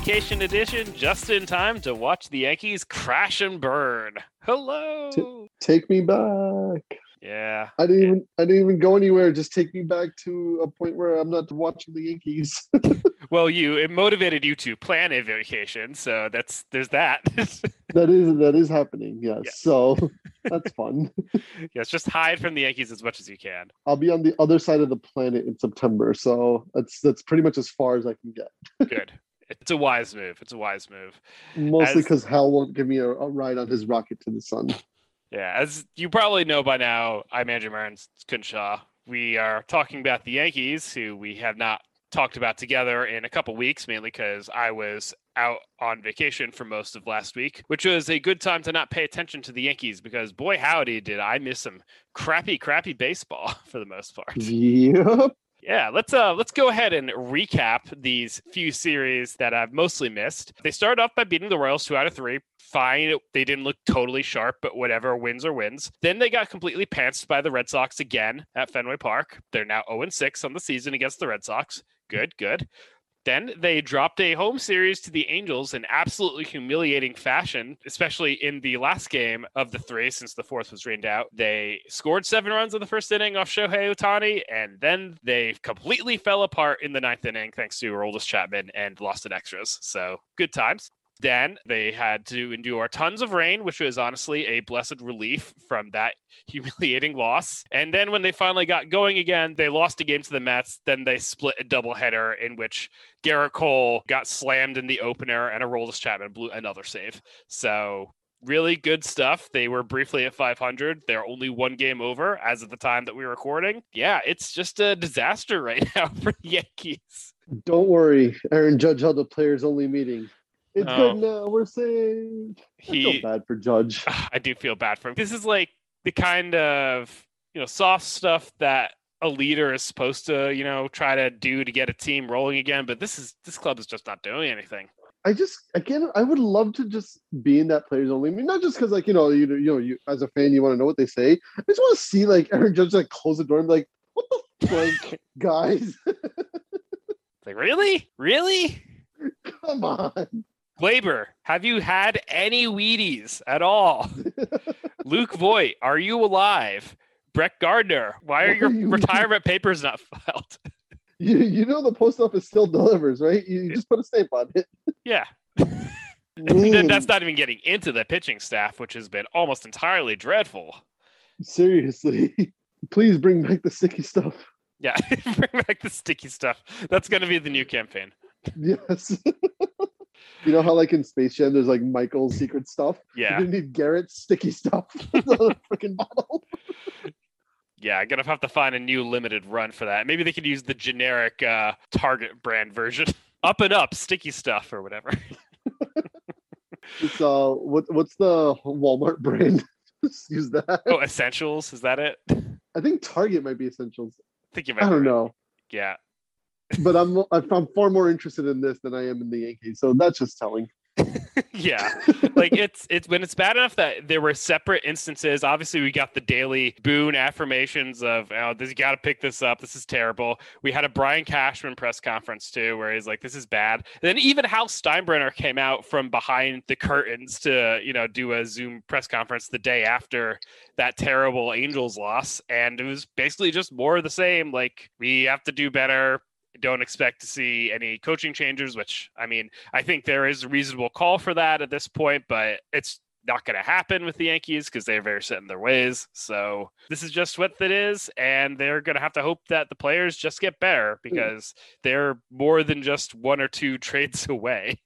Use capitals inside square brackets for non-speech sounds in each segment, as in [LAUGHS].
vacation edition, just in time to watch the Yankees crash and burn. Hello. T- take me back. Yeah. I didn't even I didn't even go anywhere. Just take me back to a point where I'm not watching the Yankees. [LAUGHS] well, you it motivated you to plan a vacation, so that's there's that. [LAUGHS] that is that is happening. Yes. Yeah. So that's fun. [LAUGHS] yes, just hide from the Yankees as much as you can. I'll be on the other side of the planet in September, so that's that's pretty much as far as I can get. Good. It's a wise move. It's a wise move. Mostly because Hal won't give me a, a ride on his rocket to the sun. Yeah, as you probably know by now, I'm Andrew Mearns Kunshaw. We are talking about the Yankees, who we have not talked about together in a couple weeks, mainly because I was out on vacation for most of last week, which was a good time to not pay attention to the Yankees because boy howdy did I miss some crappy, crappy baseball [LAUGHS] for the most part. Yep. Yeah, let's uh let's go ahead and recap these few series that I've mostly missed. They started off by beating the Royals two out of three. Fine, they didn't look totally sharp, but whatever, wins or wins. Then they got completely pantsed by the Red Sox again at Fenway Park. They're now 0 6 on the season against the Red Sox. Good, good. Then they dropped a home series to the Angels in absolutely humiliating fashion, especially in the last game of the three, since the fourth was rained out. They scored seven runs in the first inning off Shohei Ohtani, and then they completely fell apart in the ninth inning thanks to Aroldis Chapman and lost in extras. So good times. Then they had to endure tons of rain, which was honestly a blessed relief from that [LAUGHS] humiliating loss. And then when they finally got going again, they lost a game to the Mets. Then they split a doubleheader in which Gerrit Cole got slammed in the opener and Aroldis Chapman blew another save. So really good stuff. They were briefly at 500. They're only one game over as of the time that we're recording. Yeah, it's just a disaster [LAUGHS] right now for the Yankees. Don't worry. Aaron Judge held a players only meeting. It's good now. We're saved. He, I feel bad for Judge. [SIGHS] I do feel bad for him. This is like the kind of you know soft stuff that a leader is supposed to you know try to do to get a team rolling again. But this is this club is just not doing anything. I just again, I would love to just be in that players only. I mean, not just because like you know, you you know, you as a fan, you want to know what they say. I just want to see like [LAUGHS] Aaron Judge like close the door and be like, what the fuck, [LAUGHS] guys? [LAUGHS] like really, really? Come on. Gleyber, have you had any Wheaties at all? [LAUGHS] Luke Voit, are you alive? Brett Gardner, why are your [LAUGHS] retirement papers not filed? You, you know the post office still delivers, right? You, you just put a stamp on it. Yeah. [LAUGHS] That's not even getting into the pitching staff, which has been almost entirely dreadful. Seriously. Please bring back the sticky stuff. Yeah, bring back the sticky stuff. That's going to be the new campaign. Yes. You know how like in Space Jam, there's like Michael's secret stuff. Yeah, you need Gerrit's sticky stuff [LAUGHS] the freaking bottle. Yeah, I'm gonna have to find a new limited run for that. Maybe they could use the generic uh, Target brand version. [LAUGHS] up and up, sticky stuff or whatever. [LAUGHS] it's uh, what what's the Walmart brand? use that. Oh, Essentials is that it? I think Target might be Essentials. I think you might, I don't know. Yeah, but I'm I'm far more interested in this than I am in the Yankees. So that's just telling. [LAUGHS] yeah like it's it's when it's bad enough that there were separate instances obviously we got the daily Boone affirmations of oh this you got to pick this up this is terrible we had a brian cashman press conference too where he's like this is bad and then even hal steinbrenner came out from behind the curtains to you know do a zoom press conference the day after that terrible angels loss and it was basically just more of the same like we have to do better don't expect to see any coaching changes, which I mean, I think there is a reasonable call for that at this point, but it's not going to happen with the Yankees because they're very set in their ways. So this is just what it is, and they're going to have to hope that the players just get better hmm. because they're more than just one or two [LAUGHS] trades away.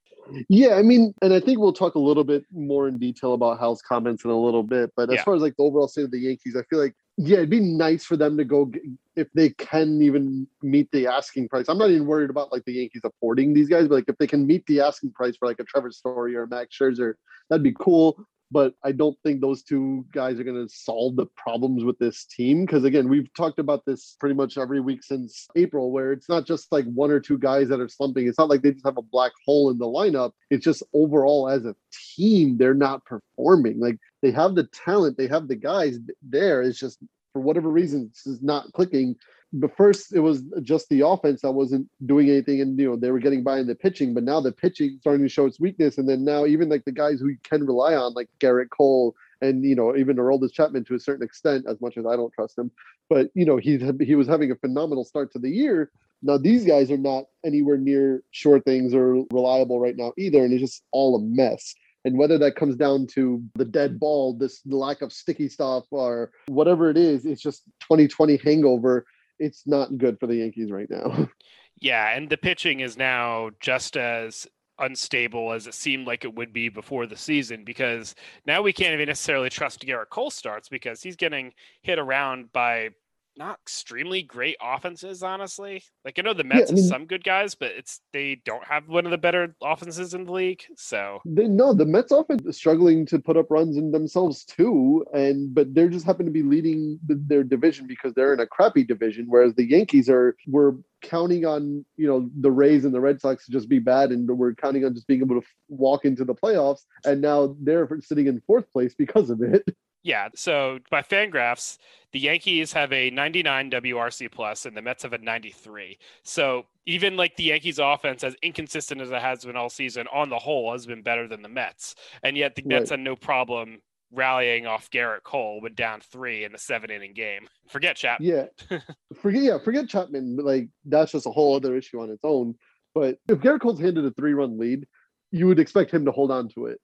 Yeah, I mean, and I think we'll talk a little bit more in detail about Hal's comments in a little bit. But as yeah. far as like the overall state of the Yankees, I feel like yeah, it'd be nice for them to go if they can even meet the asking price. I'm not even worried about like the Yankees affording these guys, but like if they can meet the asking price for like a Trevor Story or a Max Scherzer, that'd be cool. But I don't think those two guys are going to solve the problems with this team because again, we've talked about this pretty much every week since April, where it's not just like one or two guys that are slumping. It's not like they just have a black hole in the lineup. It's just overall as a team, they're not performing. Like they have the talent, they have the guys there. It's just for whatever reason, this is not clicking. but first it was just the offense that wasn't doing anything, and you know they were getting by in the pitching. But now the pitching starting to show its weakness, and then now even like the guys who can rely on, like Gerrit Cole and you know even Aroldis Chapman to a certain extent, as much as I don't trust him, but you know he's he was having a phenomenal start to the year. Now these guys are not anywhere near sure things or reliable right now either, and it's just all a mess. And whether that comes down to the dead ball, this lack of sticky stuff, or whatever it is, it's just 2020 hangover. It's not good for the Yankees right now. [LAUGHS] Yeah, and the pitching is now just as unstable as it seemed like it would be before the season because now we can't even necessarily trust Gerrit Cole starts because he's getting hit around by not extremely great offenses, honestly. Like I know the Mets yeah, I mean, have some good guys, but it's they don't have one of the better offenses in the league. So they, no, the Mets offense is struggling to put up runs in themselves too, and but they're just happen to be leading the, their division because they're in a crappy division, whereas the Yankees are were counting on you know the Rays and the Red Sox to just be bad, and we're counting on just being able to walk into the playoffs, and now they're sitting in fourth place because of it. [LAUGHS] Yeah. So by Fangraphs, the Yankees have a 99 WRC plus and the Mets have a 93. So even like the Yankees offense, as inconsistent as it has been all season, on the whole has been better than the Mets. And yet the right. Mets had no problem rallying off Gerrit Cole with down three in a seven inning game. Forget Chapman. Yeah. [LAUGHS] forget yeah, forget Chapman. Like that's just a whole other issue on its own. But if Gerrit Cole's handed a three run lead, you would expect him to hold on to it.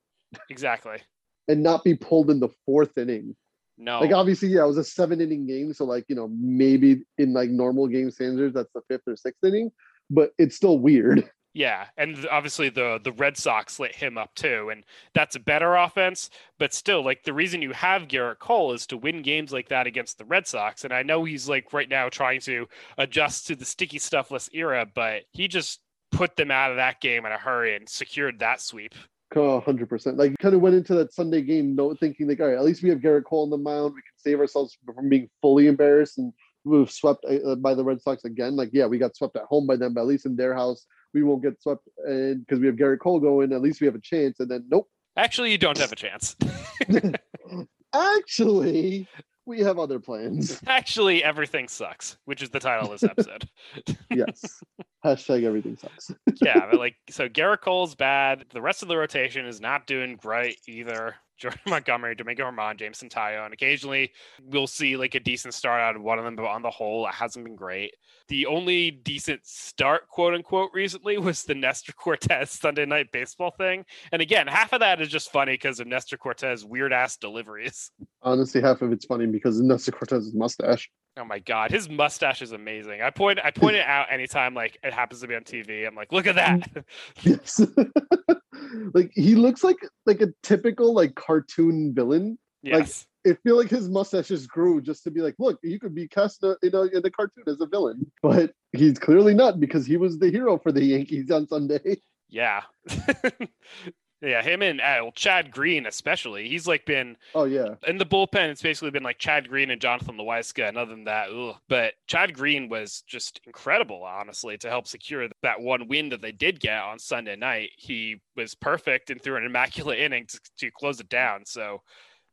Exactly and not be pulled in the fourth inning. No. Like obviously, yeah, it was a seven inning game. So like, you know, maybe in like normal game standards, that's the fifth or sixth inning, but it's still weird. [LAUGHS] Yeah, and obviously the the Red Sox lit him up too, and that's a better offense. But still, like the reason you have Gerrit Cole is to win games like that against the Red Sox. And I know he's like right now trying to adjust to the sticky stuffless era, but he just put them out of that game in a hurry and secured that sweep hundred percent. Like kind of went into that Sunday game, no thinking like, all right, at least we have Gerrit Cole on the mound. We can save ourselves from being fully embarrassed and we have swept uh, by the Red Sox again. Like, yeah, we got swept at home by them, but at least in their house, we won't get swept. And because we have Gerrit Cole going, at least we have a chance. And then, nope. Actually, you don't have a chance. [LAUGHS] Actually, we have other plans. [LAUGHS] Actually, everything sucks, which is the title of this [LAUGHS] episode. [LAUGHS] yes. Hashtag everything sucks. yeah, but like so Gerrit Cole's bad. The rest of the rotation is not doing great either. Jordan [LAUGHS] Montgomery, Domingo Germán, Jameson Taillon, and occasionally we'll see like a decent start out of one of them, but on the whole, it hasn't been great. The only decent start, quote unquote, recently [LAUGHS] was the Nestor Cortes Sunday night baseball thing. And again, half of that is just funny because of Nestor Cortes' weird ass deliveries. Honestly, half of it's funny because of Nestor Cortes' mustache. Oh my god, his mustache is amazing. I point I point it out anytime like it happens to be on TV. I'm like, look at that. Mm, yes. [LAUGHS] like he looks like like a typical like cartoon villain. Yes. Like it feel like his mustache just grew just to be like, look, you could be cast in a, in, a, in a cartoon as a villain, but he's clearly not because he was the hero for the Yankees on Sunday. Yeah. [LAUGHS] Yeah, him and uh, well, Chad Green especially. He's like been oh yeah in the bullpen. It's basically been like Chad Green and Jonathan Loáisiga, and other than that, ugh. but Chad Green was just incredible, honestly, to help secure that one win that they did get on Sunday night. He was perfect and threw an immaculate [LAUGHS] inning to, to close it down. So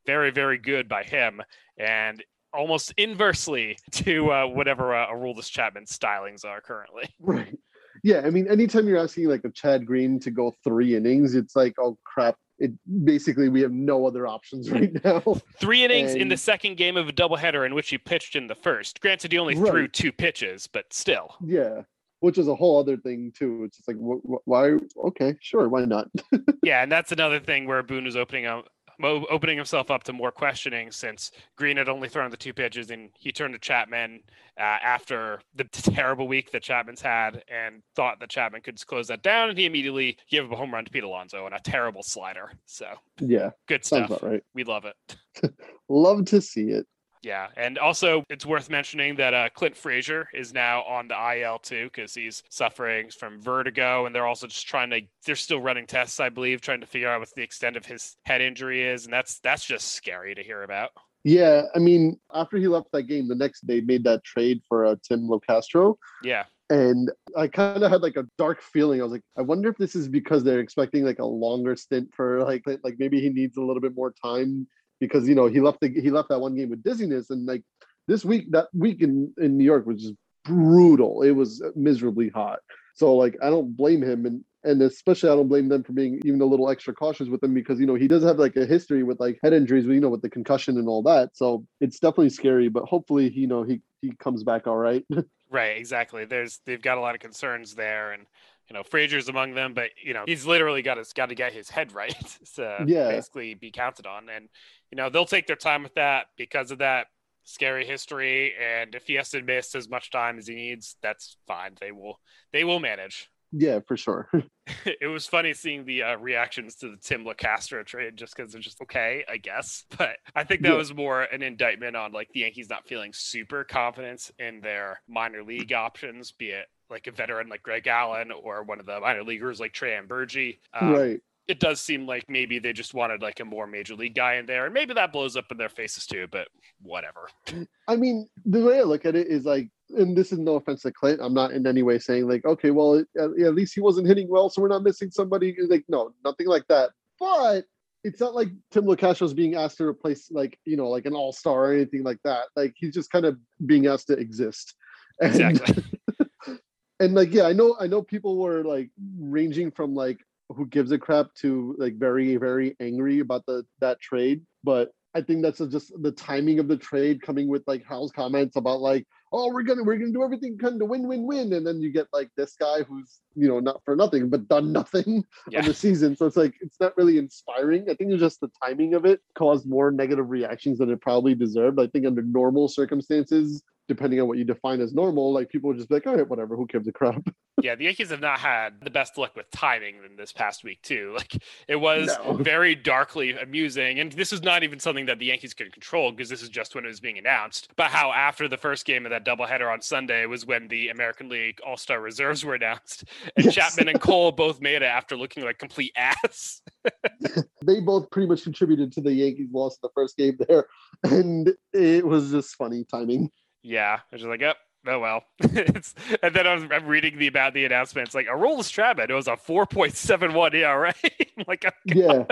very very good by him, and almost inversely [LAUGHS] to uh, whatever uh, Aroldis Chapman stylings are currently. Right yeah, I mean, anytime you're asking like a Chad Green to go three innings, it's like, oh crap. It basically we have no other options [LAUGHS] right now. Three innings and, in the second game of a doubleheader in which he pitched in the first. Granted, he only right. threw two pitches, but still. Yeah, which is a whole other thing too. It's just like, wh- wh- why? Okay, sure, why not? [LAUGHS] yeah, and that's another thing where Boone is opening up opening himself up to more questioning since Green had only thrown the two pitches and he turned to Chapman uh, after the [LAUGHS] terrible week that Chapman's had and thought that Chapman could close that down. And he immediately gave up a home run to Pete Alonso and a terrible slider. So, yeah, good stuff. Right. We love it. [LAUGHS] love to see it. Yeah, and also it's worth mentioning that uh, Clint Frazier is now on the IL too because he's suffering from vertigo, and they're also just trying to. They're still running tests, I believe, trying to figure out what the extent of his head injury is, and that's that's just scary to hear about. Yeah, I mean, after he left that game, the next day made that trade for uh, Tim Locastro. Yeah. And I kind of had like a dark feeling. I was like, I wonder if this is because they're expecting like a longer stint for like like maybe he needs a little bit more time because you know he left the he left that one game with dizziness and like this week that week in in New York was just brutal. It was miserably hot. So like I don't blame him and and especially I don't blame them for being even a little extra cautious with him because you know he does have like a history with like head injuries, you know, with the concussion and all that. So it's definitely scary, but hopefully you know he he comes back all right. [LAUGHS] right, exactly. There's they've got a lot of concerns there, and you know Frazier's among them, but you know he's literally got to got to get his head [LAUGHS] right [LAUGHS] to yeah. basically be counted on, and you know they'll take their time with that because of that scary history, and if he has to miss as much time as he needs, that's fine. They will they will manage. [LAUGHS] Yeah, for sure. it was funny seeing the uh, reactions to the Tim Locastro trade just because they're just okay, I guess. But I think that yeah. was more an indictment on like the Yankees not feeling super confident in their minor league options, be it like a veteran like Greg Allen or one of the minor leaguers like Trey Amburgey. Um, right it does seem like maybe they just wanted like a more major league guy in there, and maybe that blows up in their faces too. But whatever. I mean, the way I look at it is like, and this is no offense to Clint. I'm not in any way saying like, okay, well, at, at least he wasn't hitting well, so we're not missing somebody. Like, no, nothing like that. But it's not like Tim Locastro's being asked to replace like you know like an all star or anything like that. Like he's just kind of being asked to exist. And, exactly. [LAUGHS] and like yeah, I know I know people were like ranging from like who gives a crap to like very very angry about the that trade but i think that's just the timing of the trade coming with like hal's comments about like oh we're gonna we're gonna do everything kind of win win win and then you get like this guy who's you know not for nothing but done nothing [LAUGHS] yeah. on the season. So it's like it's not really inspiring. I think it's just the timing of it caused more negative reactions than it probably deserved. I think under normal circumstances depending on what you define as normal, like people would just be like, all right, whatever, who gives a crap? [LAUGHS] Yeah, the Yankees have not had the best luck with timing in this past week, too. [LAUGHS] Like it was no. [LAUGHS] very darkly amusing. And this is not even something that the Yankees could control because this is just when it was being announced. But how after the first game of that doubleheader on Sunday was when the American League All Star reserves were announced. And yes. Chapman and Cole both made it after looking like complete ass. they both pretty much contributed to the Yankees' loss in the first game there. And it was just funny timing yeah, I was just like, oh, oh well. [LAUGHS] and then I was I'm reading the about the announcements like Aroldis Chapman. It was a 4.71 ERA. [LAUGHS] like, oh, yeah.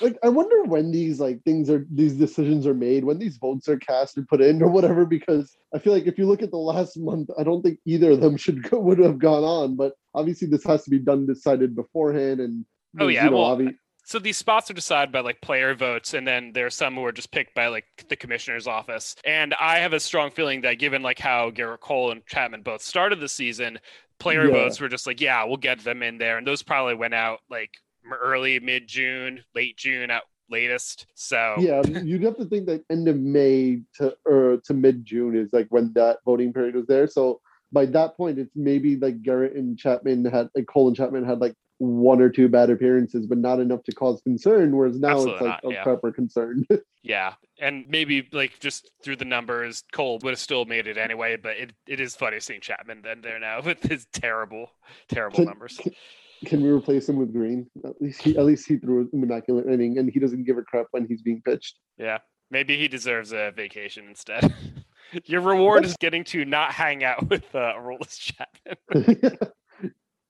like I wonder when these like things are these decisions are made, when these votes are cast and put in or whatever. Because I feel like if you look at the last month, I don't think either of them should go [LAUGHS] would have gone on. But obviously, this has to be done decided beforehand. And oh yeah, you know, well, obvi- so these spots are decided by like player votes and then there are some who are just picked by like the commissioner's office. And i have a strong feeling that given like how Gerrit cole and chapman both started the season player yeah. votes were just like yeah we'll get them in there. And those probably went out like early mid june late june at latest so. Yeah [LAUGHS] you'd have to think that end of may to or to mid june is like when that voting period was there. So by that point it's maybe like Gerrit and chapman had like cole and chapman had like one or two bad appearances, but not enough to cause concern. Whereas now Absolutely it's like not, a yeah. proper concern. [LAUGHS] yeah. And maybe like just through the numbers, Cole would have still made it anyway, but it, it is funny seeing Chapman then there now [LAUGHS] with his terrible, terrible can, numbers. Can, can, we replace him with Green? At least he at least he threw an immaculate inning and he doesn't give a crap when he's being pitched. Yeah. Maybe he deserves a vacation instead. [LAUGHS] Your reward is getting to not hang out with uh, Aroldis Chapman.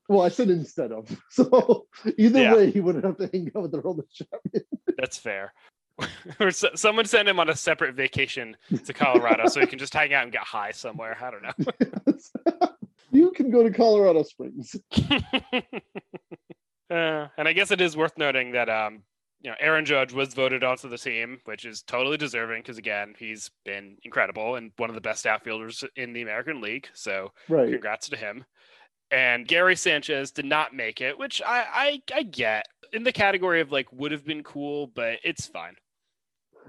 Well, I said instead of. [LAUGHS] So either yeah. way, he wouldn't have to hang out with the Rolex champion. [LAUGHS] That's fair. [LAUGHS] or so, someone send him on a separate vacation to Colorado so he can just hang out and get high somewhere. I don't know. you can go to Colorado Springs. uh, and I guess it is worth noting that um, you know Aaron Judge was voted onto the team, which is totally deserving because again he's been incredible and one of the best outfielders in the American League. So right. congrats to him and Gary Sanchez did not make it, which I, I, I get in the category of like would have been cool, but it's fine.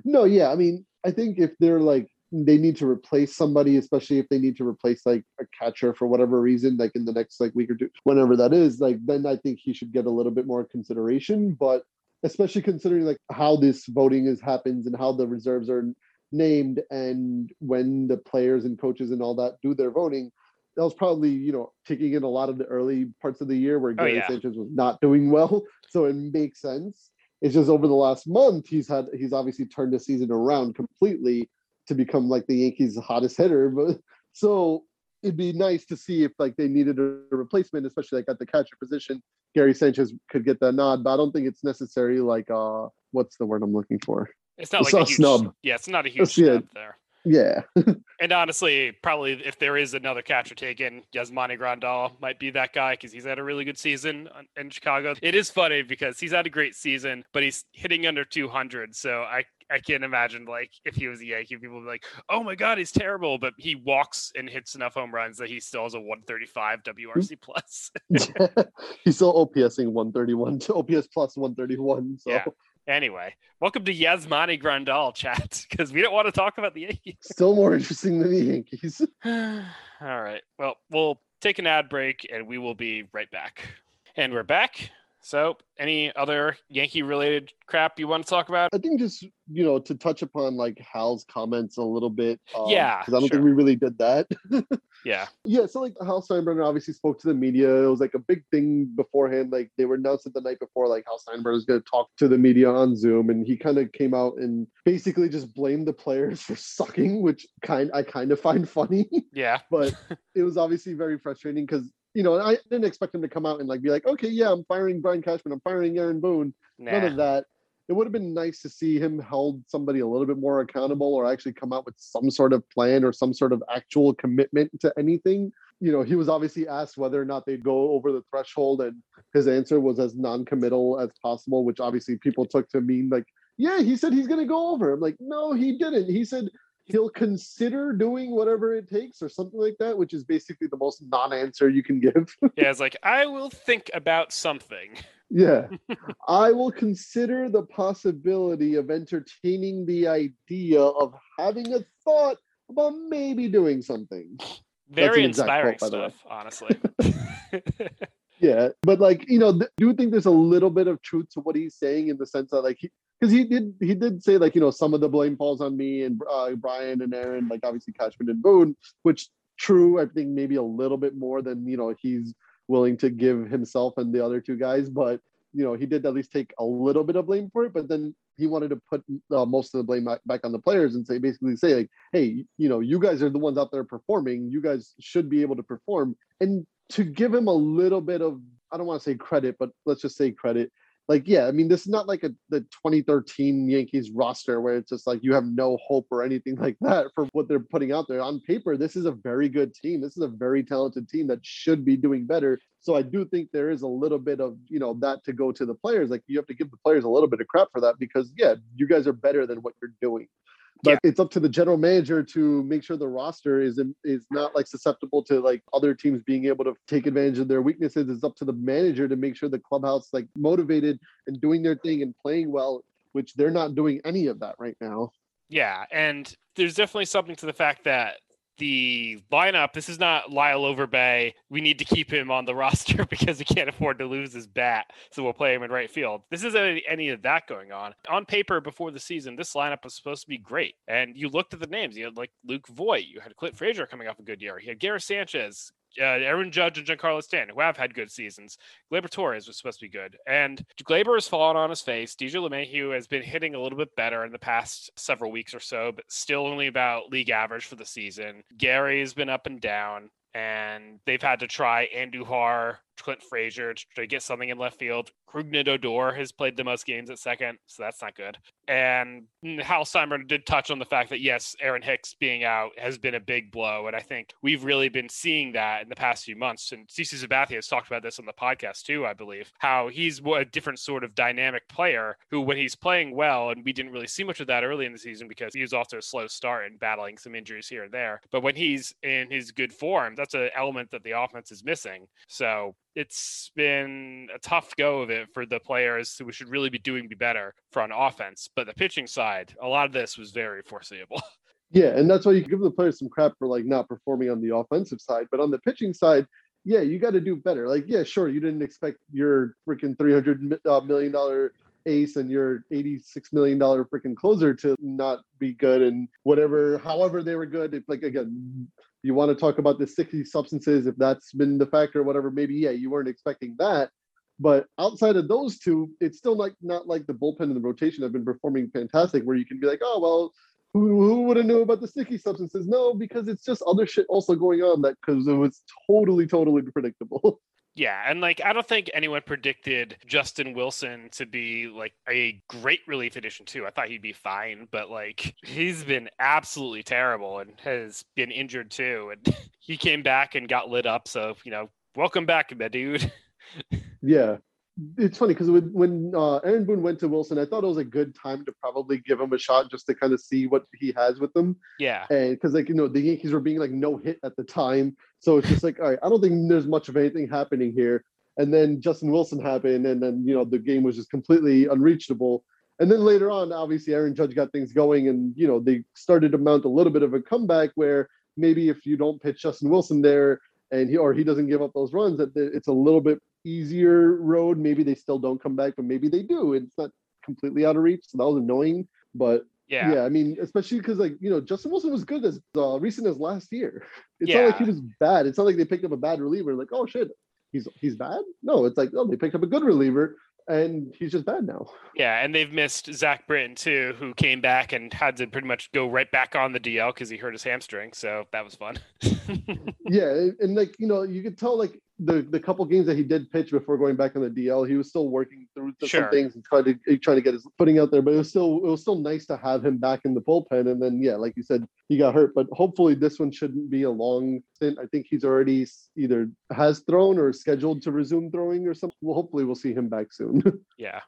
No, yeah, I mean, I think if they're like they need to replace somebody, especially if they need to replace like a catcher for whatever reason, like in the next like week or two, whenever that is, like then I think he should get a little bit more consideration. But especially considering like how this voting is happens and how the reserves are named and when the players and coaches and all that do their voting, that was probably you know taking in a lot of the early parts of the year where oh, Gary oh, yeah. Sanchez was not doing [LAUGHS] well, so it makes sense. It's just over the last month he's had he's obviously turned the season around completely to become like the Yankees' hottest hitter. [LAUGHS] But so it'd be nice to see if like they needed a replacement, especially like at the catcher position. Gary Sanchez could get that nod, but I don't think it's necessary. Like, uh, what's the word I'm looking for? It's not it's like a, huge, snub. Yeah, it's not a huge snub there. Yeah. [LAUGHS] and honestly, probably if there is another catcher taken, Yasmani Grandal might be that guy because he's had a really good season in Chicago. It is funny because he's had a great season, but he's hitting under 200. So I I can't imagine like if he was a Yankee, people would be like, "Oh my God, he's terrible," but he walks and hits enough home runs that he still has a 135 WRC mm-hmm. plus. [LAUGHS] he's still OPSing 131 to OPS plus 131. So. Yeah. Anyway, welcome to Yasmani Grandal chat [LAUGHS] because we don't want to talk about the Yankees. Still more interesting than the Yankees. [SIGHS] All right. Well, we'll take an ad break and we will be right back. And we're back. So, any other Yankee related crap you want to talk about? I think just, you know, to touch upon like Hal's comments a little bit. Um, yeah. Because I don't sure. think we really did that. [LAUGHS] yeah. Yeah. So, like, Hal Steinbrenner obviously spoke to the media. It was like a big thing beforehand. Like, they were announced it the night before, like, Hal Steinbrenner was going to talk to the media on Zoom. And he kind of came out and basically just blamed the players [LAUGHS] for sucking, which kind I kind of find funny. Yeah. [LAUGHS] but it was obviously very frustrating because you know, I didn't expect him to come out and like be like, okay, yeah, I'm firing Brian Cashman, I'm firing Aaron Boone. Nah. None of that. It would have been nice to see him held somebody a little bit more accountable or actually come out with some sort of plan or some sort of actual commitment to anything. You know, he was obviously asked whether or not they'd go over the threshold, and his answer was as non-committal as possible, which obviously people took to mean like, yeah, he said he's going to go over. I'm like, no, he didn't. He said he'll consider doing whatever it takes or something like that, which is basically the most non-answer you can give. [LAUGHS] yeah, it's like I will think about something. Yeah. [LAUGHS] I will consider the possibility of entertaining the idea of having a thought about maybe doing something. Very inspiring quote, stuff, honestly. [LAUGHS] yeah, but like, you know, th- do you think there's a little bit of truth to what he's saying in the sense that like he, because he did he did say like you know some of the blame falls on me and uh, Brian and Aaron like obviously Cashman and Boone which true I think maybe a little bit more than you know he's willing to give himself and the other two guys but you know he did at least take a little bit of blame for it but then he wanted to put uh, most of the blame back on the players and say basically say like hey you know you guys are the ones out there performing. You guys should be able to perform. And to give him a little bit of I don't want to say credit but let's just say credit like yeah i mean this is not like a the 2013 yankees roster where it's just like you have no hope or anything [LAUGHS] like that for what they're putting out there. On paper this is a very good team. This is a very talented team that should be doing better. So i do think there is a little bit of you know that to go to the players. Like you have to give the players a little bit of crap for that because yeah you guys are better than what you're doing but yeah. it's up to the general manager to make sure the roster is is not like susceptible to like other teams being able to take advantage of their weaknesses it's up to the manager to make sure the clubhouse like motivated and doing their thing and playing well which they're not doing any of that right now yeah and there's definitely something to the fact that the lineup, this is not Lyle Overbay. We need to keep him on the [LAUGHS] roster because we can't afford to lose his bat. So we'll play him in right field. This isn't any of that going on. On paper, before the season, this lineup was supposed to be great. And you looked at the names. You had like Luke Voit. You had Clint Frazier coming off a good year. He had Gary Sanchez, uh, Aaron Judge and Giancarlo Stanton, who have had good seasons. Gleyber Torres was supposed to be good. And Gleyber has fallen on his face. DJ LeMahieu has been hitting a little bit better in the past several weeks or so, but still only about league average for the season. Gary has been up and down and they've had to try Andujar, Clint Frazier to, get something in left field. Rougned Odor has played the most games at second, so that's not good. And Hal Steinbrenner did touch on the fact that yes, Aaron Hicks being out has been a big blow, and I think we've really been seeing that in the past few months. And CC Sabathia has talked about this on the podcast too, I believe, how he's a different sort of dynamic player who, when he's playing well, and we didn't really see much of that early in the season because he was off to a slow start and battling some injuries here and there. But when he's in his good form, that's an element that the offense is missing. So it's been a tough go of it for the players who should really be doing be better for an offense. But the pitching side, a lot of this was very foreseeable. [LAUGHS] Yeah, and that's why you give the players some crap for like not performing on the offensive side, but on the pitching side, yeah, you got to do better. Like, yeah, sure, you didn't expect your freaking three hundred uh, million dollar ace and your $86 million freaking closer to not be good and whatever however they were good like again you want to talk about the sticky substances, if that's been the factor or whatever, maybe, yeah, you weren't expecting that. But outside of those two, it's still like not like the bullpen and the rotation have been performing fantastic, where you can be like, oh well, who, who would have knew about the sticky substances? No, because it's just other shit also going on that because it was totally, totally predictable. [LAUGHS] Yeah, and like I don't think anyone predicted Justin Wilson to be like a great relief addition too. I thought he'd be fine, but like he's been absolutely terrible and has been injured too. And [LAUGHS] he came back and got lit up. So you know, welcome back, my dude. [LAUGHS] yeah, it's funny because when, when uh, Aaron Boone went to Wilson, I thought it was a good time to probably give him a shot just to kind of see what he has with them. Yeah. And because like you know the Yankees were being like no hit at the time, so it's just like all right, I don't think there's much of anything happening here. And then Justin Wilson happened, and then you know the game was just completely unreachable. And then later on, obviously Aaron Judge got things going, and you know they started to mount a little bit of a comeback where maybe if you don't pitch Justin Wilson there, and he or he doesn't give up those runs, that it's a little bit easier road. Maybe they still don't come back, but maybe they do. It's not completely out of reach. So that was annoying. But yeah, yeah I mean, especially because like you know, Justin Wilson was good as uh, recent as last year. [LAUGHS] It's yeah. not like he was bad. It's not like they picked up a bad reliever. Like, oh shit, he's he's bad. No, it's like oh, they picked up a good reliever and he's just bad now. Yeah, and they've missed Zach Britton too, who came back and had to pretty much go right back on the DL because he hurt his hamstring. So that was fun. [LAUGHS] yeah, and like you know, you could tell like the the couple games that he did pitch before going back on the DL, he was still working through sure. some things and trying to trying to get his footing out there. But it was still it was still nice to have him back in the bullpen. And then yeah, like you said, he got hurt. But hopefully this one shouldn't be a long stint. I think he's already either has thrown or scheduled to resume throwing or something. Well, hopefully we'll see him back soon. [LAUGHS] yeah.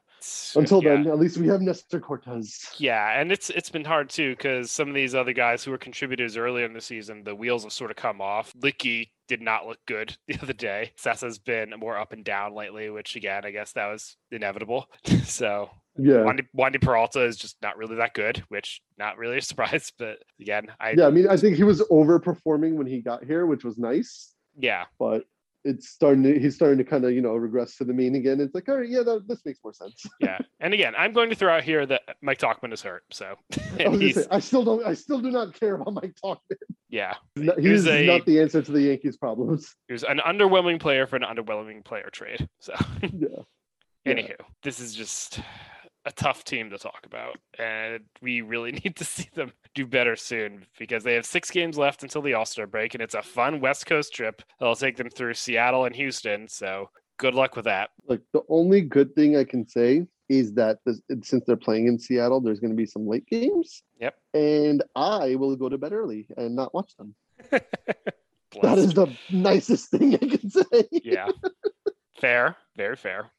Until yeah. then, at least we have Nestor Cortes. Yeah, and it's it's been hard too because some of these other guys who were contributors earlier in the season, the wheels have sort of come off. Licky did not look good [LAUGHS] the other day. Sessa's been more up and down lately, which again, I guess that was inevitable. [LAUGHS] so yeah, Wandy, Wandy Peralta is just not really that good, which not really a [LAUGHS] surprise. But again, I yeah, I mean, I think he was overperforming when he got here, which was nice. Yeah, but it's starting to he's starting to kind of you know regress to the mean again. It's like, all right, yeah, that, this makes more sense. [LAUGHS] yeah, and again, I'm going to throw out here that Mike Tauchman is hurt. So [LAUGHS] I, say, I still don't, I still do not care about Mike Tauchman Yeah, he's, not, he's a, not the answer to the Yankees' problems. [LAUGHS] He's an underwhelming player for an underwhelming player trade. So yeah. Anywho, yeah. this is just a tough team to talk about, and we really [LAUGHS] need to see them do better soon because they have six games left until the All Star break, and it's a fun West Coast trip that'll take them through Seattle and Houston. So good luck with that. Like the only good thing I can say is that this, since they're playing in Seattle, there's going to be some late games. Yep. And I will go to bed early and not watch them. [LAUGHS] that is the nicest [LAUGHS] thing I can say. yeah. Fair. Very fair.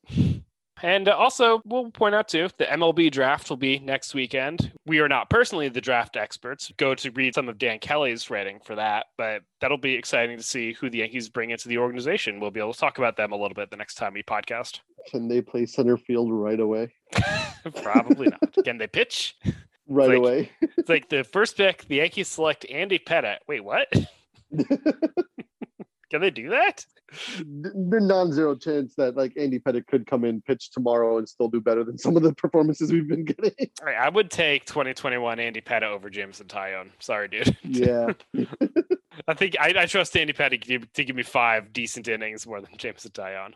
And uh, also, we'll point out too, the MLB draft will be next weekend. We are not personally the draft experts. Go to read some of Dan Kelly's writing for that, but that'll be exciting to see who the Yankees bring into the organization. We'll be able to talk about them a little bit the next time we podcast. Can they play center field right away? [LAUGHS] Probably not. [LAUGHS] Can they pitch? Right like, away. it's like the first pick, the Yankees select Andy Pettitte. Wait, what? [LAUGHS] Can they do that? The non-zero chance that like Andy Pettitte could come in, pitch tomorrow, and still do better than some of the [LAUGHS] performances we've been getting. Right, I would take 2021 Andy Pettitte over Jameson Taillon. Sorry, dude. Yeah. [LAUGHS] [LAUGHS] I think I, I, trust Andy Pettitte to give me five decent innings more than Jameson. Oh,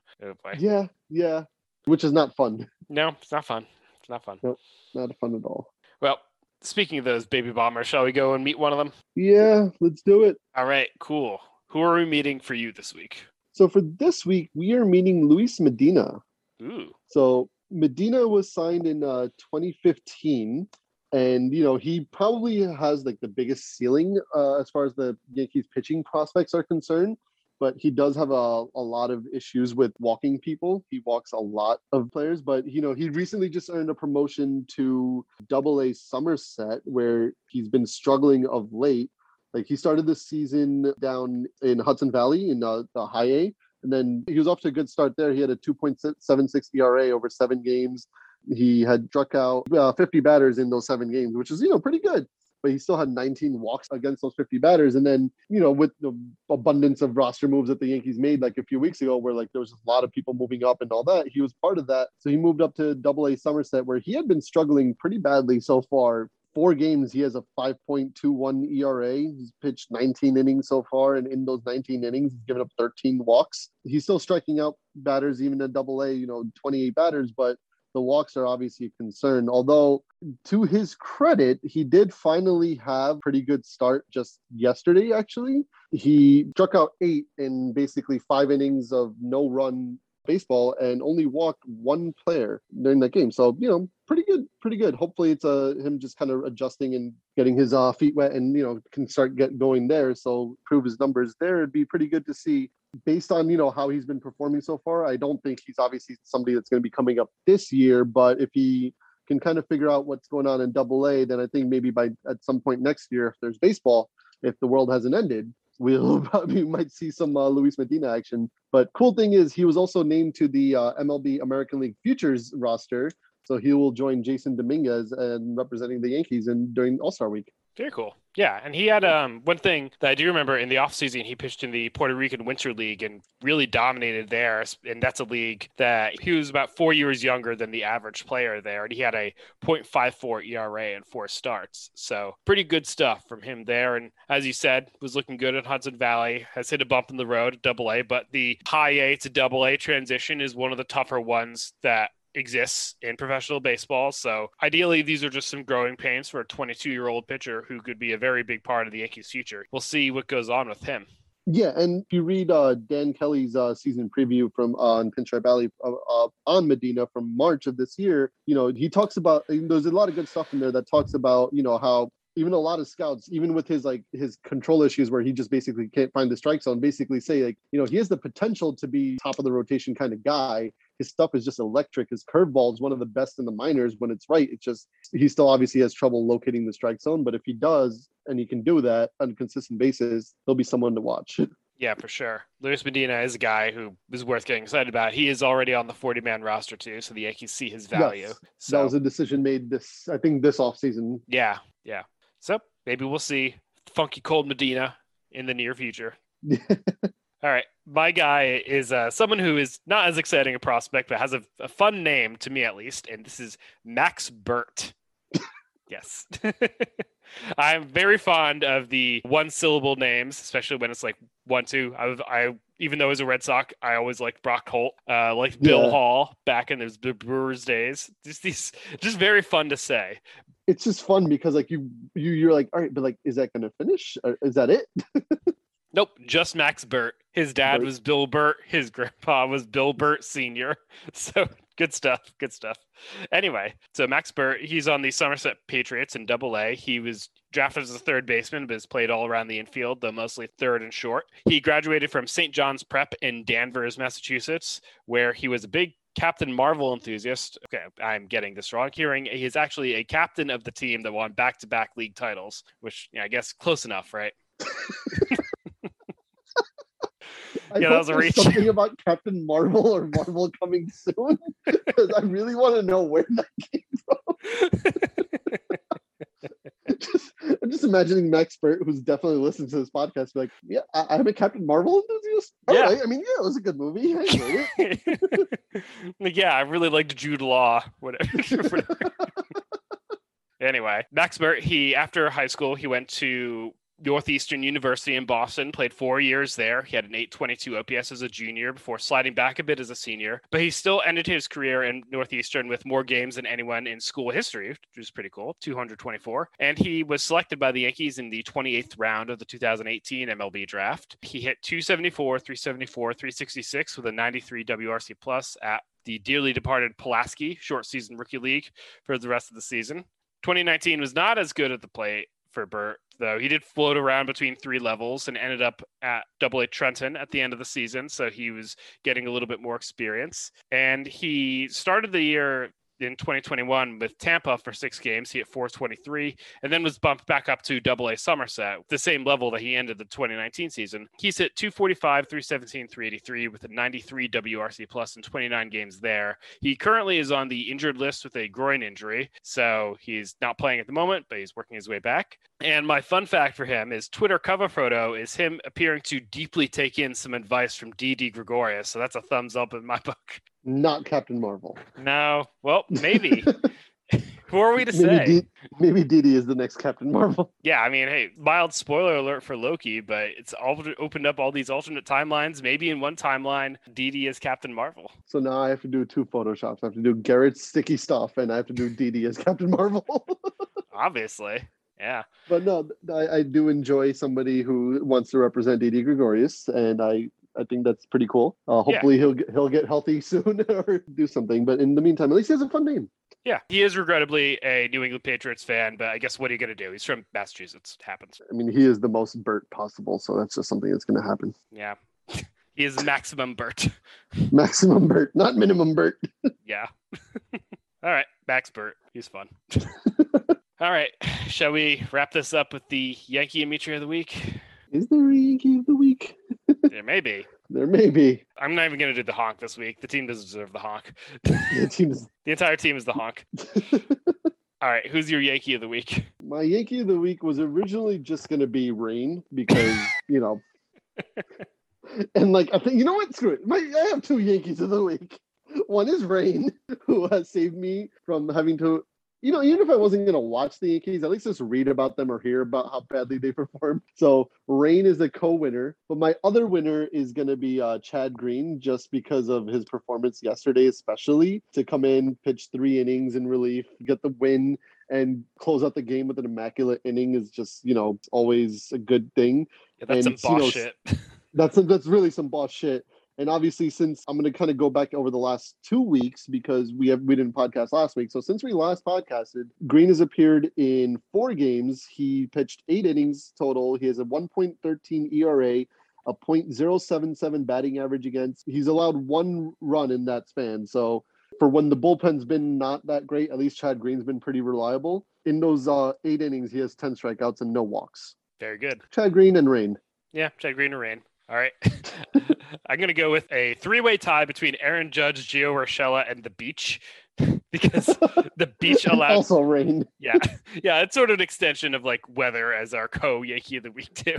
yeah, yeah. Which is not fun. No, it's not fun. It's not fun. Nope, not fun at all. Well, speaking of those baby bombers, shall we go and meet one of them? Yeah, let's do it. All right, cool. Who are we meeting for you this week? So for this week, we are meeting Luis Medina. Ooh. So Medina was signed in uh, 2015, and you know he probably has like the biggest ceiling uh, as far as the Yankees pitching prospects are concerned. But he does have a, a lot of issues with walking people. He walks a lot of players, but you know he recently just earned a promotion to Double A Somerset, where he's been struggling of late like he started the season down in Hudson Valley in uh, the high A, and then he was off to a good start there. He had a 2.76 ERA over seven games. He had struck out uh, 50 batters in those seven games, which is you know pretty good. But he still had 19 walks against those 50 batters. And then, you know, with the abundance of roster moves that the Yankees made like a few weeks ago, where like there was a lot of people moving up and all that, he was part of that. So he moved up to double A Somerset, where he had been struggling pretty badly so far four games, he has a 5.21 ERA. He's pitched 19 innings so far, and in those 19 innings, he's given up 13 walks. He's still striking out batters, even at double A, you know, 28 batters, but the walks are obviously a concern. Although, to his credit, he did finally have pretty good start just yesterday. Actually, he struck out eight in basically five innings of no run baseball and only walked one player during that game. So, you know, pretty good, pretty good. Hopefully it's uh, him just kind of adjusting and getting his uh, feet wet and, you know, can start get going there. So prove his numbers there. It'd be pretty good to see based on, you know, how he's been performing so far. I don't think he's obviously somebody that's going to be coming up this year, but if he can kind of figure out what's going on in double A, then I think maybe by at some point next year, if there's baseball, if the world hasn't ended, we'll [LAUGHS] probably might see some uh, Luis Medina action. But cool thing is he was also named to the uh, MLB American League Futures roster, so he will join Jasson Dominguez and representing the Yankees and during All Star Week. Very cool. Yeah, and he had um one thing that I do remember in the offseason, he pitched in the Puerto Rican Winter League and really dominated there. And that's a league that he was about four years younger than the average player there, and he had a .54 ERA and four starts. So pretty good stuff from him there. And as you said, was looking good at Hudson Valley. Has hit a bump in the road, Double A, but the high A to Double A transition is one of the tougher ones that exists in professional baseball. So ideally, these are just some growing pains for a 22 year old pitcher who could be a very big part of the Yankees' future. We'll see what goes on with him. Yeah, and if you read uh, Dan Kelly's uh, season preview from uh, on Pinstripe Alley uh, uh, on Medina from March of this year, you know, he talks about there's a lot of good stuff in there that talks about you know how even a lot of scouts, even with his like his control issues where he just basically can't find the strike zone, basically say like, you know, he has the potential to be top of the rotation kind of guy. His stuff is just electric. His curveball is one of the best in the minors when it's right. It's just he still obviously has trouble locating the strike zone, but if he does and he can do that on a consistent basis, he'll be someone to watch. Yeah, for sure. Luis Medina is a guy who is worth getting excited about. He is already on the 40 man roster too, so the Yankees see his value. Yes, so that was a decision made this I think this offseason. Yeah, yeah. So maybe we'll see Funky Cold Medina in the near future. [LAUGHS] All right. My guy is uh, someone who is not as exciting a prospect, but has a, a fun name to me at least. And this is Max Burt. [LAUGHS] yes. [LAUGHS] I'm very fond of the one syllable names, especially when it's like one, two. I've, I even though as a Red Sox, I always liked Brock Holt, uh, like Bill yeah. Hall back in those Brewers days. Just these, just very fun to say it's just fun because like you you you're like all right but like is that gonna finish or is that it [LAUGHS] nope just max burt his dad burt. was bill burt his grandpa was bill burt senior [LAUGHS] so good stuff good stuff anyway so max burt he's on the somerset patriots in double a he was drafted as a third baseman but has played all around the infield though mostly third and short he graduated from st john's prep in danvers massachusetts where he was a big Captain Marvel enthusiast. Okay, I'm getting this wrong. Hearing he's actually a captain of the team that won back to back league titles, which yeah, I guess close enough, right? [LAUGHS] yeah, that was a reach. Something about Captain Marvel or Marvel coming soon [LAUGHS] because I really want to know where that [LAUGHS] came from. [LAUGHS] just, I'm just imagining Max Burt, who's definitely listening to this podcast, be like, "Yeah, I, am a Captain Marvel enthusiast." All yeah. Right. I mean, yeah, it was a good movie. I yeah, I really liked Jude Law. Whatever. anyway, Max Burt, he after high school, he went to Northeastern University in Boston, played four years there. He had an 822 OPS as a junior before sliding back a bit as a senior, but he still ended his career in Northeastern with more games than anyone in school history, which is pretty cool 224. And he was selected by the Yankees in the 28th round of the 2018 MLB draft. He hit 274, 374, 366 with a 93 WRC plus at the dearly departed Pulaski short season rookie league for the rest of the season. 2019 was not as good at the plate for Burt, though. He did float around between three levels and ended up at Double A Trenton at the end of the season. So he was getting a little bit more experience. And he started the year in 2021 with Tampa for six games. He hit 423 and then was bumped back up to double A Somerset, the same level that he ended the 2019 season. He's hit 245, 317, 383 with a 93 WRC plus in 29 games there. He currently is on the injured list with a groin injury. So he's not playing at the moment, but he's working his way back. And my fun fact for him is Twitter cover photo is him appearing to deeply take in some advice from Didi Gregorius. So that's a thumbs up in my [LAUGHS] book not Captain Marvel. No, well, maybe. [LAUGHS] Who are we to maybe say? D- maybe Didi is the next Captain Marvel. [LAUGHS] Yeah, I mean, hey, mild spoiler alert for Loki, but it's all opened up all these alternate timelines. Maybe in one timeline, Didi is Captain Marvel. So now I have to do two photoshops. I have to do Gerrit's sticky stuff, and I have to do Didi as Captain Marvel. Obviously, yeah. But no, I, I do enjoy somebody who wants to represent Didi Gregorius, and I I think that's pretty cool. Uh, hopefully he'll get, he'll get healthy [LAUGHS] soon or do something. But in the meantime, at least he has a fun name. Yeah, he is regrettably a New England Patriots fan, but I guess what are you going to do? He's from Massachusetts. It happens. I mean, he is the most Bert possible, so that's just something that's going to happen. Yeah. [LAUGHS] he is maximum Bert. [LAUGHS] Maximum Bert, not minimum Bert. yeah. All right, Max Bert. He's fun. All right, shall we wrap this up with the Yankee Ametria of the week? Is there a Yankee of the week? [LAUGHS] there may be. There may be. I'm not even going to do the honk this week. The team doesn't deserve the honk. The [LAUGHS] team is. The entire team is the honk. [LAUGHS] All right, who's your Yankee of the week? My Yankee of the week was originally just going to be Rain because you know, and like I think you know what? Screw it. My, I have two Yankees of the week. One is Rain, who has saved me from having to you know, even if I wasn't going to watch the Yankees, at least just read about them or hear about how badly they [LAUGHS] perform. So Rain is a co-winner, but my other winner is going to be uh, Chad Green, just because of his performance yesterday, especially to come in, pitch three innings in relief, get the win, and close out the game with an immaculate inning is just you know always a good thing. Yeah, that's And, some you know, shit. That's that's really some boss shit. And obviously, since I'm going to kind of go back over the last two weeks because we have we didn't podcast last week. So since we last podcasted, Green has appeared in four games. He pitched eight innings total. He has a 1.13 ERA, a .077 batting average against. He's allowed one run in that span. So for when the bullpen's been not that great, at least Chad Green's been pretty reliable. In those uh, eight innings, he has 10 strikeouts and no walks. Very good. Chad Green and Rain. Yeah, Chad Green and Rain. All right. [LAUGHS] I'm going to go with a three way tie between Aaron Judge, Gio Urshela, and the beach [LAUGHS] because the beach [LAUGHS] allows. also Rain. Yeah. Yeah. It's sort of an extension of like weather as our co Yankee of the week, too.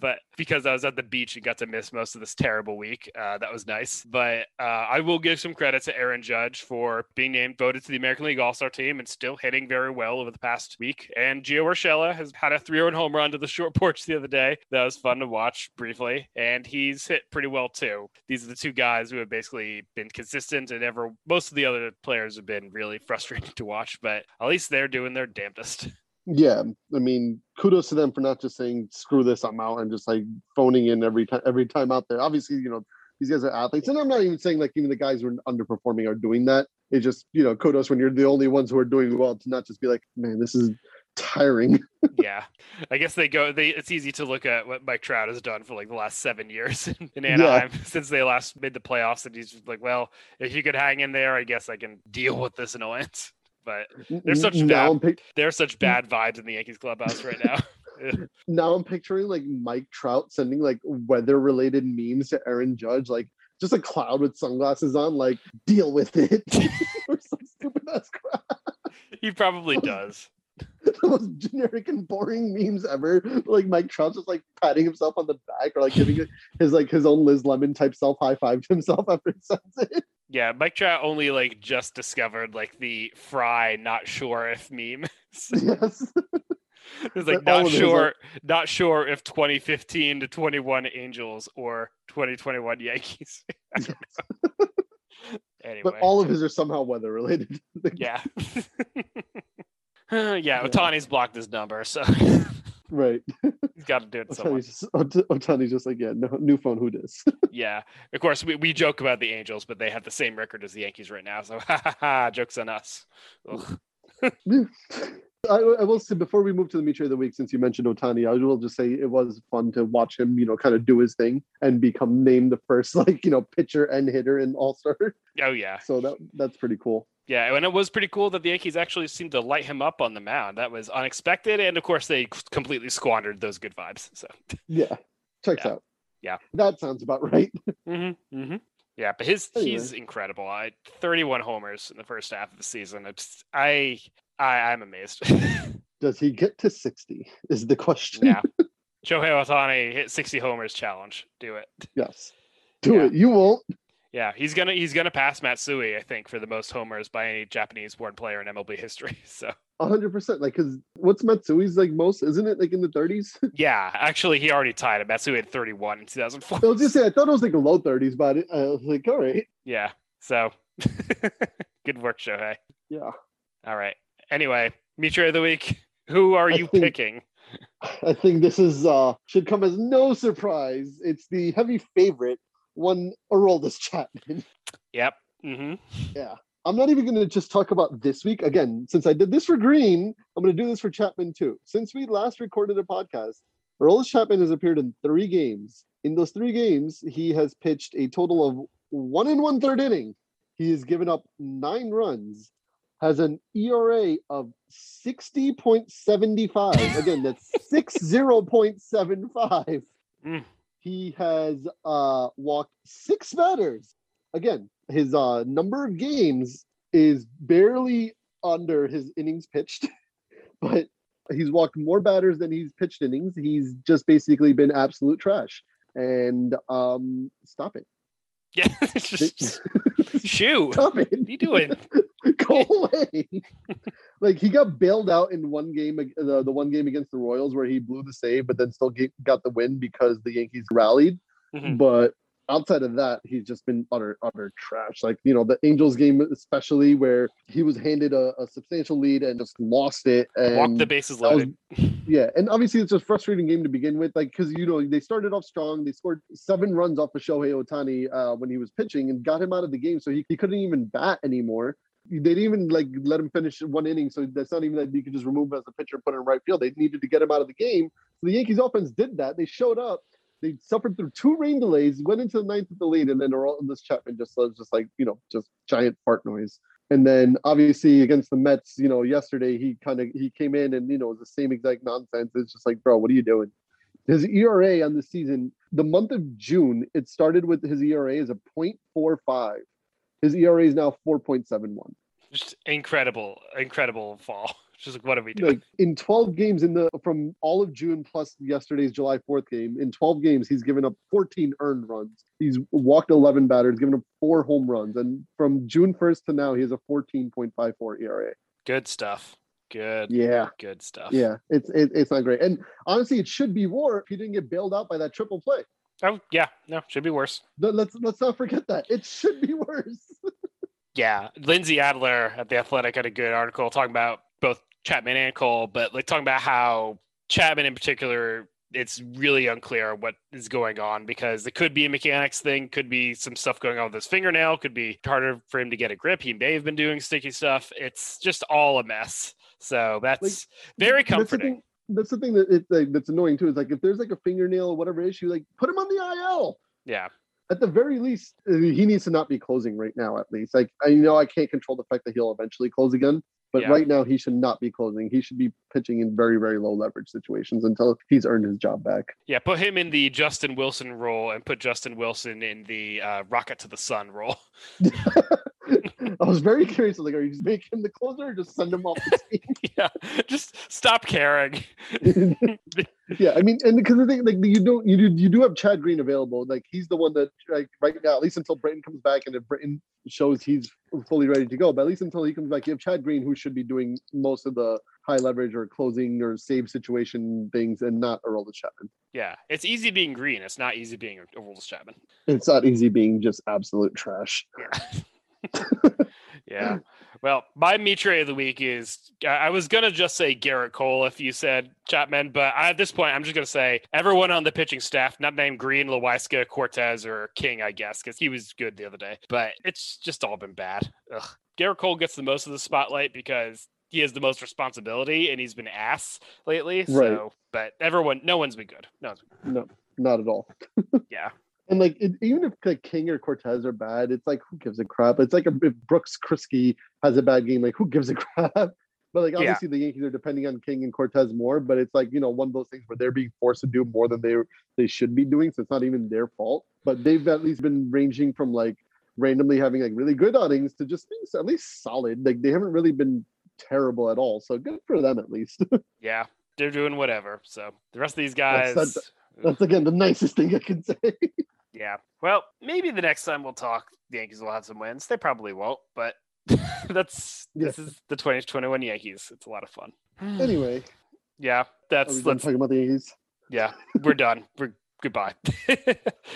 But because I was at the beach and got to miss most of this terrible week, uh, that was nice. But uh, I will give some credit to Aaron Judge for being named, voted to the American League All Star team and still hitting very well over the past week. And Gio Urshela has had a three run home run to the short [LAUGHS] porch the other day. That was fun to watch briefly. And he's hit pretty well, too. These are the two guys who have basically been consistent and ever, most of the other players have been really [LAUGHS] frustrating to watch, but at least they're doing their damnedest. Yeah, I mean, kudos to them for not just saying screw this, I'm out, and just like phoning in every time every time out there. Obviously, you know these guys are athletes, and I'm not even saying like even the guys who are underperforming are doing that. It's just you know kudos when you're the only ones who are doing well to not just be like, man, this is tiring. [LAUGHS] yeah, I guess they go. They it's easy to look at what Mike Trout has done for like the last seven years [LAUGHS] in Anaheim [LAUGHS] since they last made the playoffs, and he's like, well, if you could hang in there, I guess I can deal with this annoyance. But They're such now bad- pic- there's such bad vibes in the Yankees clubhouse right now. now I'm picturing like Mike Trout sending like weather related memes to Aaron Judge, like just a cloud with sunglasses on, like deal with it or some stupid ass crap. he probably does. [LAUGHS] the most generic and boring memes ever. Like Mike Trout just like patting himself on the back or like giving [LAUGHS] his like his own Liz Lemon type self high five to himself [LAUGHS] after he sends it. Yeah, Mike Trout only like just discovered like the Fry not sure if meme. yes. It's like not of it is, sure, like- not sure if 2015 to 21 Angels or 2021 Yankees. Anyway, But all of his are somehow weather related. yeah, [LAUGHS] Uh, yeah. Ohtani's blocked his number, so [LAUGHS] right. he's got to do it. Ohtani's just, Ohtani's just like, yeah, no, new phone, who dis? [LAUGHS] Yeah, of course we, we joke about the Angels, but they have the same record as the Yankees right now. So ha ha ha, jokes on us. I, I will say before we move to the Meteor of the Week, since you mentioned Ohtani, I will just say it was fun to watch him, you know, kind of do his thing and become named the first, like, you know, pitcher and hitter in All Star. Oh yeah, So that that's pretty cool. Yeah, and it was pretty cool that the Yankees actually seemed to light him up on the mound. That was unexpected, and of course they completely squandered those good vibes. So, Yeah, checks Yeah. out. Yeah. that sounds about right. [LAUGHS] mm-hmm, mm-hmm. yeah, but his Anyway. he's incredible. I 31 homers in the first half of the season. It's I I I'm amazed. [LAUGHS] Does he get to sixty? Is the question. yeah, [LAUGHS] Shohei Ohtani hit 60 homers challenge. Do it. Yes. Do Yeah. it. You won't. Yeah, he's gonna he's gonna pass Matsui, I think, for the most homers by any Japanese born player in MLB history. [LAUGHS] So hundred percent. Like, cause what's Matsui's like most? Isn't it like in the thirties? [LAUGHS] yeah, actually, he already tied it. Matsui had thirty one in two thousand four. I was just say I thought it was like a low thirties, but I was like, all right. Yeah. So [LAUGHS] good work, Shohei. Yeah. All right. Anyway, Mitra of the week. Who are I you think- picking? I think this is uh should come as no surprise. It's the heavy favorite, one Aroldis Chapman. Yep. Mm-hmm. Yeah. I'm not even going to just talk about this week. Again, since I did this for Green, I'm going to do this for Chapman too. Since we last recorded a podcast, Aroldis Chapman has appeared in three games. In those three games, he has pitched a total of one and one third inning. He has given up nine runs, has an ERA of 60.75. Again, that's [LAUGHS] 60.75. Mm. He has uh, walked six batters. Again, his uh, number of games is barely under his innings pitched, [LAUGHS] but he's walked more batters than he's pitched innings. He's just basically been absolute trash. And um, stop it. Yeah. [LAUGHS] just, shoo. What Stop it. [LAUGHS] are you doing? [LAUGHS] Go away. like he got bailed out in one game, the, the one game against the Royals where he blew the save, but then still ga- got the win because the Yankees rallied. Mhm. But outside of that, he's just been utter utter trash. Like you know the Angels game especially where he was handed a, a substantial lead and just lost it. And Walk the bases that was- loaded. [LAUGHS] yeah, and obviously it's a frustrating game to begin with, like because you know they started off strong. They scored seven runs off of Shohei Ohtani uh, when he was pitching and got him out of the game, so he, he couldn't even bat anymore. They didn't even like let him finish one inning, so that's not even that you could just remove him as a pitcher and put him in right field. They needed to get him out of the game. So the Yankees offense did that. They showed up. They suffered through two rain delays, went into the ninth with the lead, and then they're all in this Chapman just was just like you know just giant fart noise. And then obviously against the Mets, you know, yesterday he kind of he came in and you know it was the same exact nonsense. It's just like, bro, what are you doing? His ERA on the season, the month of June, it started with his ERA is a 0.45. His ERA is now 4.71. Just incredible, incredible fall. [LAUGHS] Just like, what are we doing? Like in 12 games in the from all of June plus yesterday's July 4th game, in 12 games, he's given up 14 earned runs. He's walked 11 batters, given up four home runs. And from June 1st to now, he has a 14.54 ERA. Good stuff. Good, Yeah. good stuff. Yeah, it's it, it's not great. And honestly, it should be more if he didn't get bailed out by that triple play. Oh, yeah. No, should be worse. Let- Let's let's not forget that. It should be worse. [LAUGHS] Yeah, Lindsay Adler at the Athletic had a good article talking about both Chapman and Cole, but like talking about how Chapman in particular, it's really unclear what is going on because it could be a mechanics thing, could be some stuff going on with his fingernail, could be harder for him to get a grip. He may have been doing sticky stuff. It's just all a mess. So that's Like, very comforting. thing- That's the thing that it's like that's annoying too. Is like if there's like a fingernail or whatever issue, like put him on the IL. Yeah. At the very least, uh, he needs to not be closing right now. At least, like I know I can't control the fact that he'll eventually close again, but Yeah. right now he should not be closing. He should be pitching in very very low leverage situations until he's earned his job back. Yeah. Put him in the Justin Wilson role and put Justin Wilson in the uh, Rocket to the Sun role. [LAUGHS] [LAUGHS] I was very curious. Like, are you just making him the closer or just send him off the [LAUGHS] team? yeah. Just stop caring. [LAUGHS] yeah, I mean, and because the thing, like you don't, you do, you do have Chad Green available. Like he's the one that, like right now, at least until Britton comes back, and if Britton shows he's fully ready to go, but at least until he comes back, you have Chad Green who should be doing most of the high leverage or closing or save situation things, and not Aroldis Chapman. Yeah, it's easy being green. It's not easy being a Aroldis Chapman. It's not easy being just absolute trash. Yeah. [LAUGHS] Well, my Mitre of the week is I- I was gonna just say Gerrit Cole if you said Chapman, but at this point I'm just gonna say everyone on the pitching staff, not named Green, Loaisiga, Cortes, or King, I guess, because he was good the other day. But it's just all been bad. Ugh. Gerrit Cole gets the most of the spotlight because he has the most responsibility and he's been ass lately. So, but everyone, no one's been good. No one's been No, not at all. [LAUGHS] Yeah. And like, it, even if like King or Cortes are bad, it's like who gives a crap? It's like if Brooks Kriske has a bad game, like who gives a [LAUGHS] crap? But like Yeah. obviously the Yankees are depending on King and Cortes more, but it's like you know one of those things where they're being forced to do more than they they should be doing, so it's not even their fault. But they've at least been ranging from like randomly having like really good outings to just being at least solid. Like they haven't really been terrible at all, so good for them at least. [LAUGHS] Yeah. They're doing whatever. So the rest of these That's- guys. That's again the nicest thing I can say. [LAUGHS] Yeah. Well, maybe the next time we'll talk, the Yankees will have some wins. They probably won't, but [LAUGHS] that's Yeah. this is the 2021 Yankees. It's a lot of fun. [SIGHS] Anyway, Yeah, are that's we done let's talking about the Yankees? yeah, we're done. We're goodbye. [LAUGHS]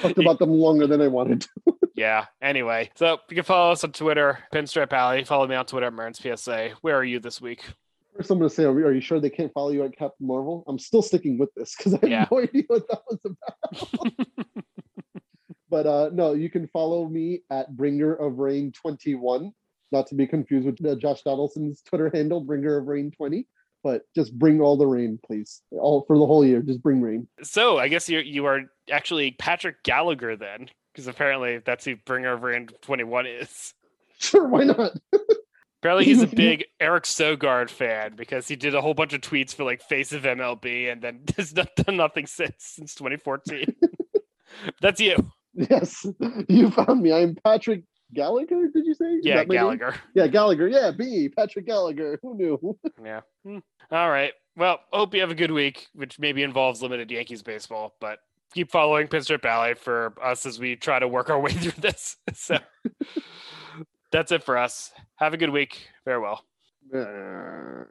Talked about them longer than I wanted. to. [LAUGHS] yeah. Anyway, so you can follow us on Twitter, Pinstripe Alley. Follow me on Twitter at Merns PSA. Where are you this week? First, I'm going to say, are, are you sure they can't follow you at Captain Marvel? I'm still sticking with this because I have Yeah. no idea what that was about. But uh, no, you can follow me at Bringer of Rain 21, not to be confused with uh, Josh Donaldson's Twitter handle, Bringer of Rain 20. But just bring all the rain, please. All for the whole year. Just bring rain. So I guess you you are actually Patrick Gallagher then, because apparently that's who Bringer of Rain 21 is. [LAUGHS] Sure, why not? Apparently he's a [LAUGHS] big Eric Sogard fan because he did a whole bunch of tweets for like Face of MLB and then [LAUGHS] has not done nothing since since 2014. that's you. Yes, you found me. I'm Patrick Gallagher. Did you say? Yeah, my name? Gallagher. Yeah, Gallagher. Yeah, B. Patrick Gallagher. Who knew? [LAUGHS] Yeah. Hmm. All right. Well, hope you have a good week, which maybe involves limited Yankees baseball, but keep following Pinstripe Alley for us as we try to work our way [LAUGHS] through this. [LAUGHS] So that's it for us. Have a good week. Farewell. Uh,